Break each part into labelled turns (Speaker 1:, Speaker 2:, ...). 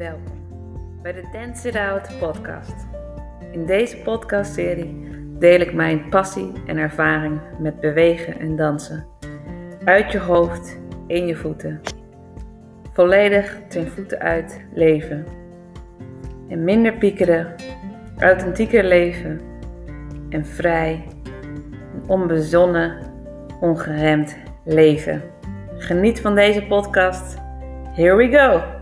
Speaker 1: Welkom bij de Dance It Out podcast. In deze podcastserie deel ik mijn passie en ervaring met bewegen en dansen. Uit je hoofd, in je voeten. Volledig ten voeten uit leven. En minder piekeren, authentieker leven. En vrij, onbezonnen, ongeremd leven. Geniet van deze podcast. Here we go!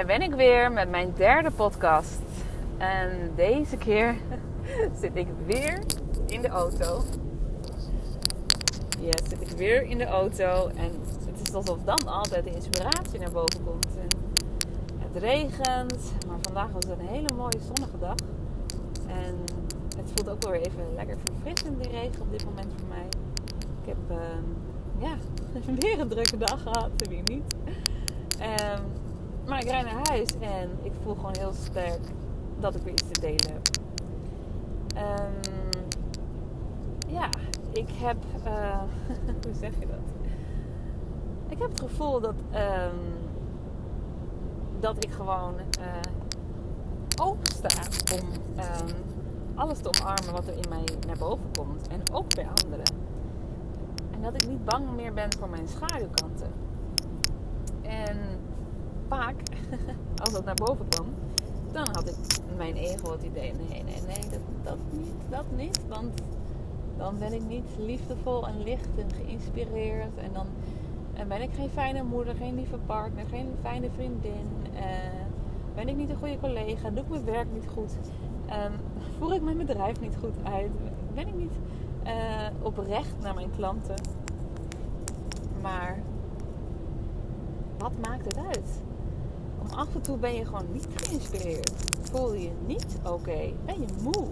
Speaker 1: Daar ben ik weer met mijn derde podcast. En deze keer zit ik weer in de auto. Ja, zit ik weer in de auto. En het is alsof dan altijd de inspiratie naar boven komt. En het regent, maar vandaag was het een hele mooie zonnige dag. En het voelt ook wel weer even lekker verfrissend, die regen op dit moment voor mij. Ik heb uh, ja, weer een drukke dag gehad, wie niet. Um, maar ik rijd naar huis en ik voel gewoon heel sterk dat ik weer iets te delen heb. Um, ja, ik heb. Uh, hoe zeg je dat? Ik heb het gevoel dat. Um, dat ik gewoon uh, open om um, alles te omarmen wat er in mij naar boven komt. En ook bij anderen. En dat ik niet bang meer ben voor mijn schaduwkanten. En vaak, als dat naar boven kwam, dan had ik mijn ego het idee: nee, nee, nee, dat, dat niet, dat niet. Want dan ben ik niet liefdevol en licht en geïnspireerd. En dan en ben ik geen fijne moeder, geen lieve partner, geen fijne vriendin. Uh, ben ik niet een goede collega? Doe ik mijn werk niet goed? Um, voer ik mijn bedrijf niet goed uit? Ben ik niet uh, oprecht naar mijn klanten? Maar wat maakt het uit? Af en toe ben je gewoon niet geïnspireerd. Voel je niet oké? Okay? Ben je moe?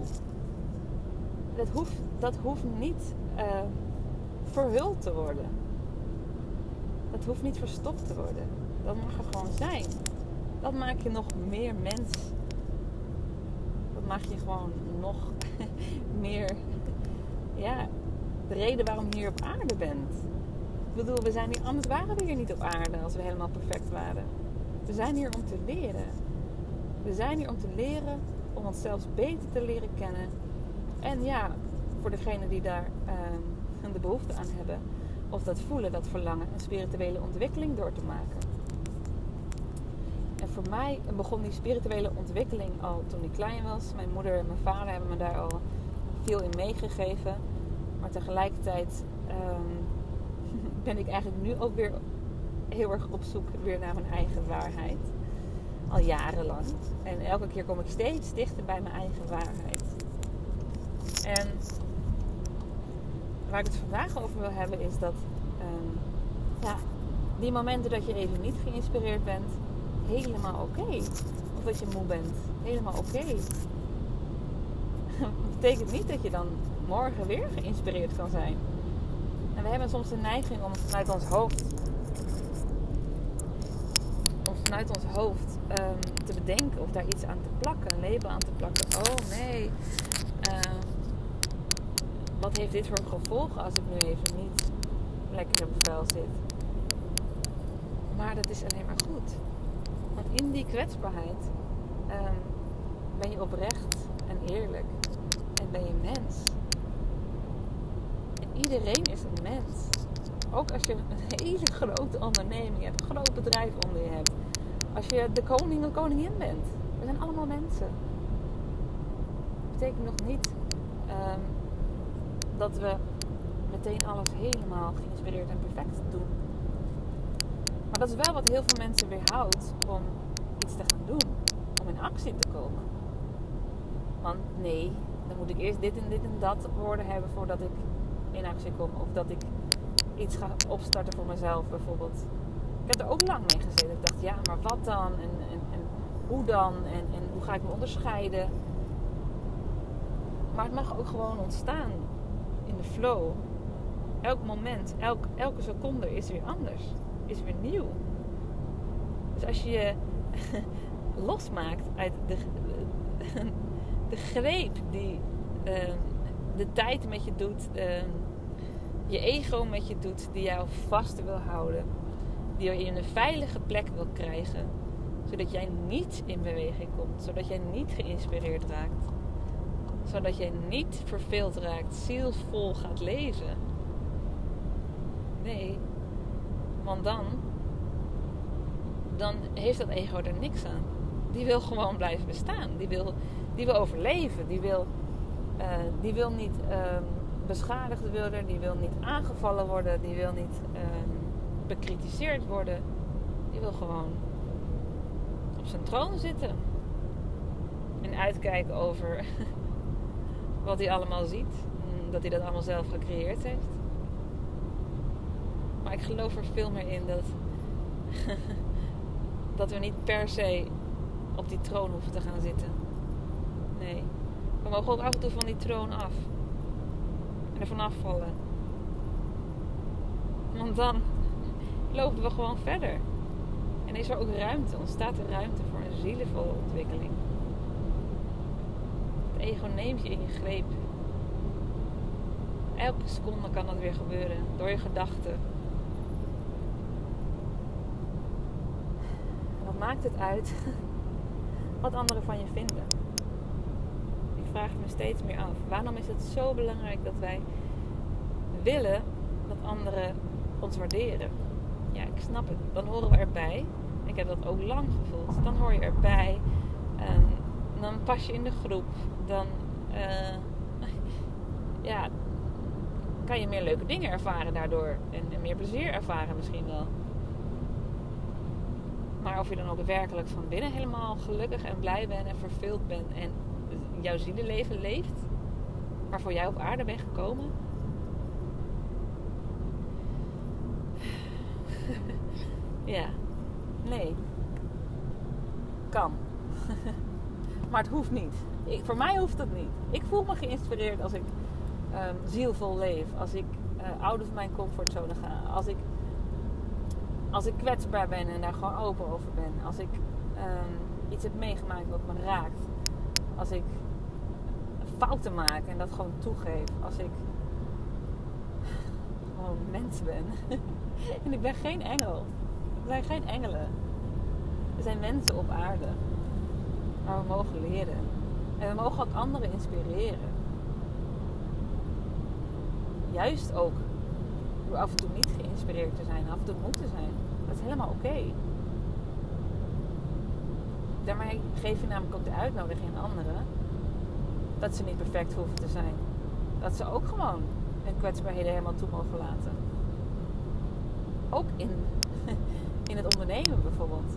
Speaker 1: Dat hoeft, dat hoeft niet uh, verhuld te worden. Dat hoeft niet verstopt te worden. Dat mag er gewoon zijn. Dat maakt je nog meer mens. Dat maakt je gewoon nog meer. Ja, de reden waarom je hier op aarde bent. Ik bedoel, we zijn hier, anders waren we hier niet op aarde als we helemaal perfect waren. We zijn hier om te leren. We zijn hier om te leren, om onszelf beter te leren kennen. En ja, voor degenen die daar uh, de behoefte aan hebben, of dat voelen, dat verlangen, een spirituele ontwikkeling door te maken. En voor mij begon die spirituele ontwikkeling al toen ik klein was. Mijn moeder en mijn vader hebben me daar al veel in meegegeven. Maar tegelijkertijd um, ben ik eigenlijk nu ook weer heel erg op zoek weer naar mijn eigen waarheid. Al jarenlang. En elke keer kom ik steeds dichter bij mijn eigen waarheid. En waar ik het vandaag over wil hebben is dat um, ja, die momenten dat je even niet geïnspireerd bent, helemaal oké. Of dat je moe bent, helemaal oké. Dat betekent niet dat je dan morgen weer geïnspireerd kan zijn. En we hebben soms de neiging om vanuit ons hoofd vanuit ons hoofd um, te bedenken of daar iets aan te plakken, een label aan te plakken. Oh nee, uh, wat heeft dit voor gevolgen als ik nu even niet lekker op vel zit? Maar dat is alleen maar goed. Want in die kwetsbaarheid um, ben je oprecht en eerlijk. En ben je mens. En iedereen is een mens. Ook als je een hele grote onderneming hebt, een groot bedrijf onder je hebt. Als je de koning of koningin bent. We zijn allemaal mensen. Dat betekent nog niet um, dat we meteen alles helemaal geïnspireerd en perfect doen. Maar dat is wel wat heel veel mensen weerhoudt om iets te gaan doen. Om in actie te komen. Want nee, dan moet ik eerst dit en dit en dat woorden hebben voordat ik in actie kom. Of dat ik iets ga opstarten voor mezelf bijvoorbeeld. Ik heb er ook lang mee gezeten. Ik dacht, ja, maar wat dan? En, en, en hoe dan? En, en hoe ga ik me onderscheiden? Maar het mag ook gewoon ontstaan in de flow. Elk moment, elk, elke seconde is weer anders. Is weer nieuw. Dus als je je losmaakt uit de, de greep die uh, de tijd met je doet, uh, je ego met je doet, die jou vast wil houden, die je in een veilige plek wil krijgen, zodat jij niet in beweging komt, zodat jij niet geïnspireerd raakt, zodat jij niet verveeld raakt, zielsvol gaat leven. Nee, want dan, dan heeft dat ego er niks aan. Die wil gewoon blijven bestaan. Die wil, die wil overleven. Die wil, uh, die wil niet um, beschadigd worden. Die wil niet aangevallen worden. Die wil niet um, bekritiseerd worden. Die wil gewoon op zijn troon zitten. En uitkijken over wat hij allemaal ziet. Dat hij dat allemaal zelf gecreëerd heeft. Maar ik geloof er veel meer in dat, dat we niet per se op die troon hoeven te gaan zitten. Nee. We mogen ook af en toe van die troon af. En er vanaf vallen. Want dan lopen we gewoon verder. En is er ook ruimte, ontstaat er ruimte voor een zielevolle ontwikkeling. Het ego neemt je in je greep. Elke seconde kan dat weer gebeuren door je gedachten. Wat maakt het uit wat anderen van je vinden? Ik vraag me steeds meer af. Waarom is het zo belangrijk dat wij willen dat anderen ons waarderen? Ja, ik snap het. Dan horen we erbij. Ik heb dat ook lang gevoeld. Dan hoor je erbij. En dan pas je in de groep. Dan uh, ja, kan je meer leuke dingen ervaren daardoor. En meer plezier ervaren misschien wel. Maar of je dan ook werkelijk van binnen helemaal gelukkig en blij bent en vervuld bent en jouw zielenleven leeft, waarvoor jij op aarde bent gekomen. Ja, nee. Kan. maar het hoeft niet. Ik, voor mij hoeft dat niet. Ik voel me geïnspireerd als ik um, zielvol leef. Als ik uh, out of mijn comfortzone ga. Als ik als ik kwetsbaar ben en daar gewoon open over ben. Als ik um, iets heb meegemaakt wat me raakt. Als ik fouten maak en dat gewoon toegeef. Als ik mens ben. en ik ben geen engel. Er zijn geen engelen. Er zijn mensen op aarde. Waar we mogen leren. En we mogen ook anderen inspireren. Juist ook door af en toe niet geïnspireerd te zijn, af en toe moeten zijn. Dat is helemaal oké. Okay. Daarmee geef je namelijk ook de uitnodiging aan anderen dat ze niet perfect hoeven te zijn. Dat ze ook gewoon hun kwetsbaarheden helemaal toe mogen laten. Ook in, in het ondernemen bijvoorbeeld.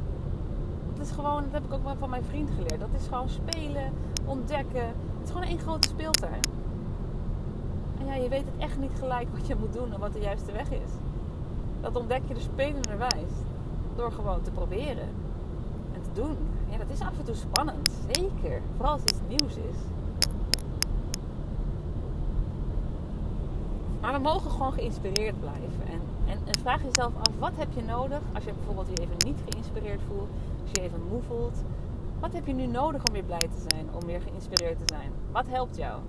Speaker 1: Dat is gewoon, dat heb ik ook van mijn vriend geleerd. Dat is gewoon spelen, ontdekken. Het is gewoon één grote speeltuin. En ja, je weet het echt niet gelijk wat je moet doen en wat de juiste weg is. Dat ontdek je dus spelenderwijs. Door gewoon te proberen. En te doen. Ja, dat is af en toe spannend. Zeker. Vooral als het iets nieuws is. Maar we mogen gewoon geïnspireerd blijven. En, en, vraag jezelf af, wat heb je nodig als je bijvoorbeeld je even niet geïnspireerd voelt. Als je even moe voelt. Wat heb je nu nodig om weer blij te zijn? Om weer geïnspireerd te zijn? Wat helpt jou?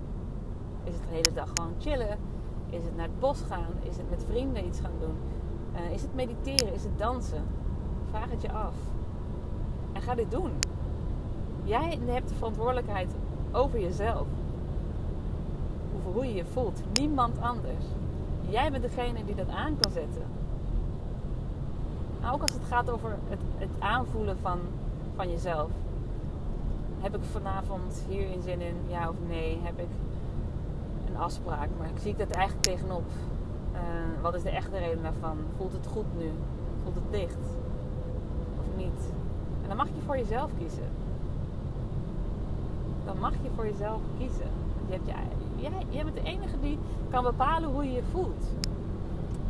Speaker 1: Is het de hele dag gewoon chillen? Is het naar het bos gaan? Is het met vrienden iets gaan doen? Uh, is het mediteren? Is het dansen? Vraag het je af. En ga dit doen. Jij hebt de verantwoordelijkheid over jezelf. Hoe je je voelt. Niemand anders. Jij bent degene die dat aan kan zetten. Nou, ook als het gaat over het, het aanvoelen van, van jezelf. Heb ik vanavond hierin zin in? Ja of nee? Heb ik een afspraak. Maar ik zie dat eigenlijk tegenop. Uh, wat is de echte reden daarvan? Voelt het goed nu? Voelt het dicht? Of niet? En dan mag je voor jezelf kiezen. Dan mag je voor jezelf kiezen. Want je, hebt je, jij, jij bent de enige die kan bepalen hoe je je voelt.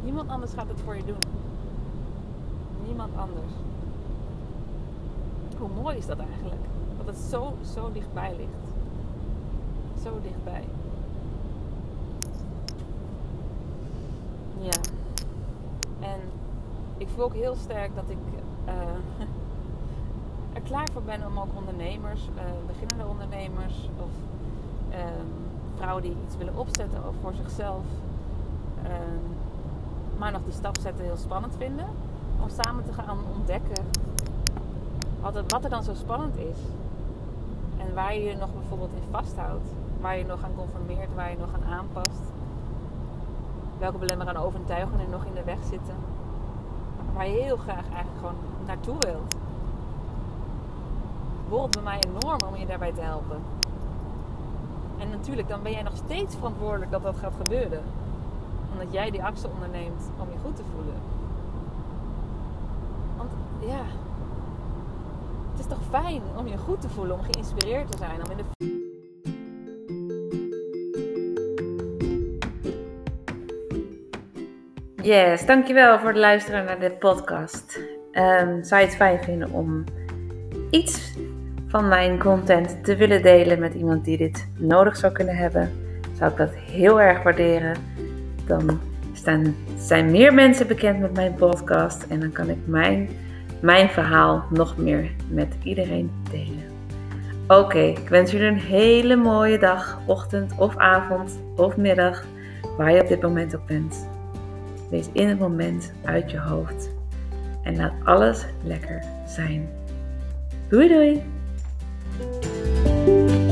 Speaker 1: Niemand anders gaat het voor je doen. Niemand anders. Hoe mooi is dat eigenlijk? Dat het zo, zo dichtbij ligt. Zo dichtbij. Ja. En ik voel ook heel sterk dat ik uh, er klaar voor ben om ook ondernemers, uh, beginnende ondernemers of uh, vrouwen die iets willen opzetten voor zichzelf, ehm, maar nog die stap zetten heel spannend vinden. Om samen te gaan ontdekken wat, het, wat er dan zo spannend is. En waar je je nog bijvoorbeeld in vasthoudt. Waar je nog aan conformeert, waar je nog aan aanpast. Welke belemmerende overtuigingen nog in de weg zitten. Waar je heel graag eigenlijk gewoon naartoe wilt. Wordt bij mij enorm om je daarbij te helpen. En natuurlijk, dan ben jij nog steeds verantwoordelijk dat dat gaat gebeuren. Omdat jij die actie onderneemt om je goed te voelen. Want ja, het is toch fijn om je goed te voelen, om geïnspireerd te zijn, om in de Yes, dankjewel voor het luisteren naar dit podcast. Um, zou je het fijn vinden om iets van mijn content te willen delen met iemand die dit nodig zou kunnen hebben? Zou ik dat heel erg waarderen. Dan staan, zijn meer mensen bekend met mijn podcast en dan kan ik mijn, mijn verhaal nog meer met iedereen delen. Oké, ik wens jullie een hele mooie dag, ochtend of avond of middag, waar je op dit moment ook bent. Wees in het moment uit je hoofd en laat alles lekker zijn. Doei doei! Thank you.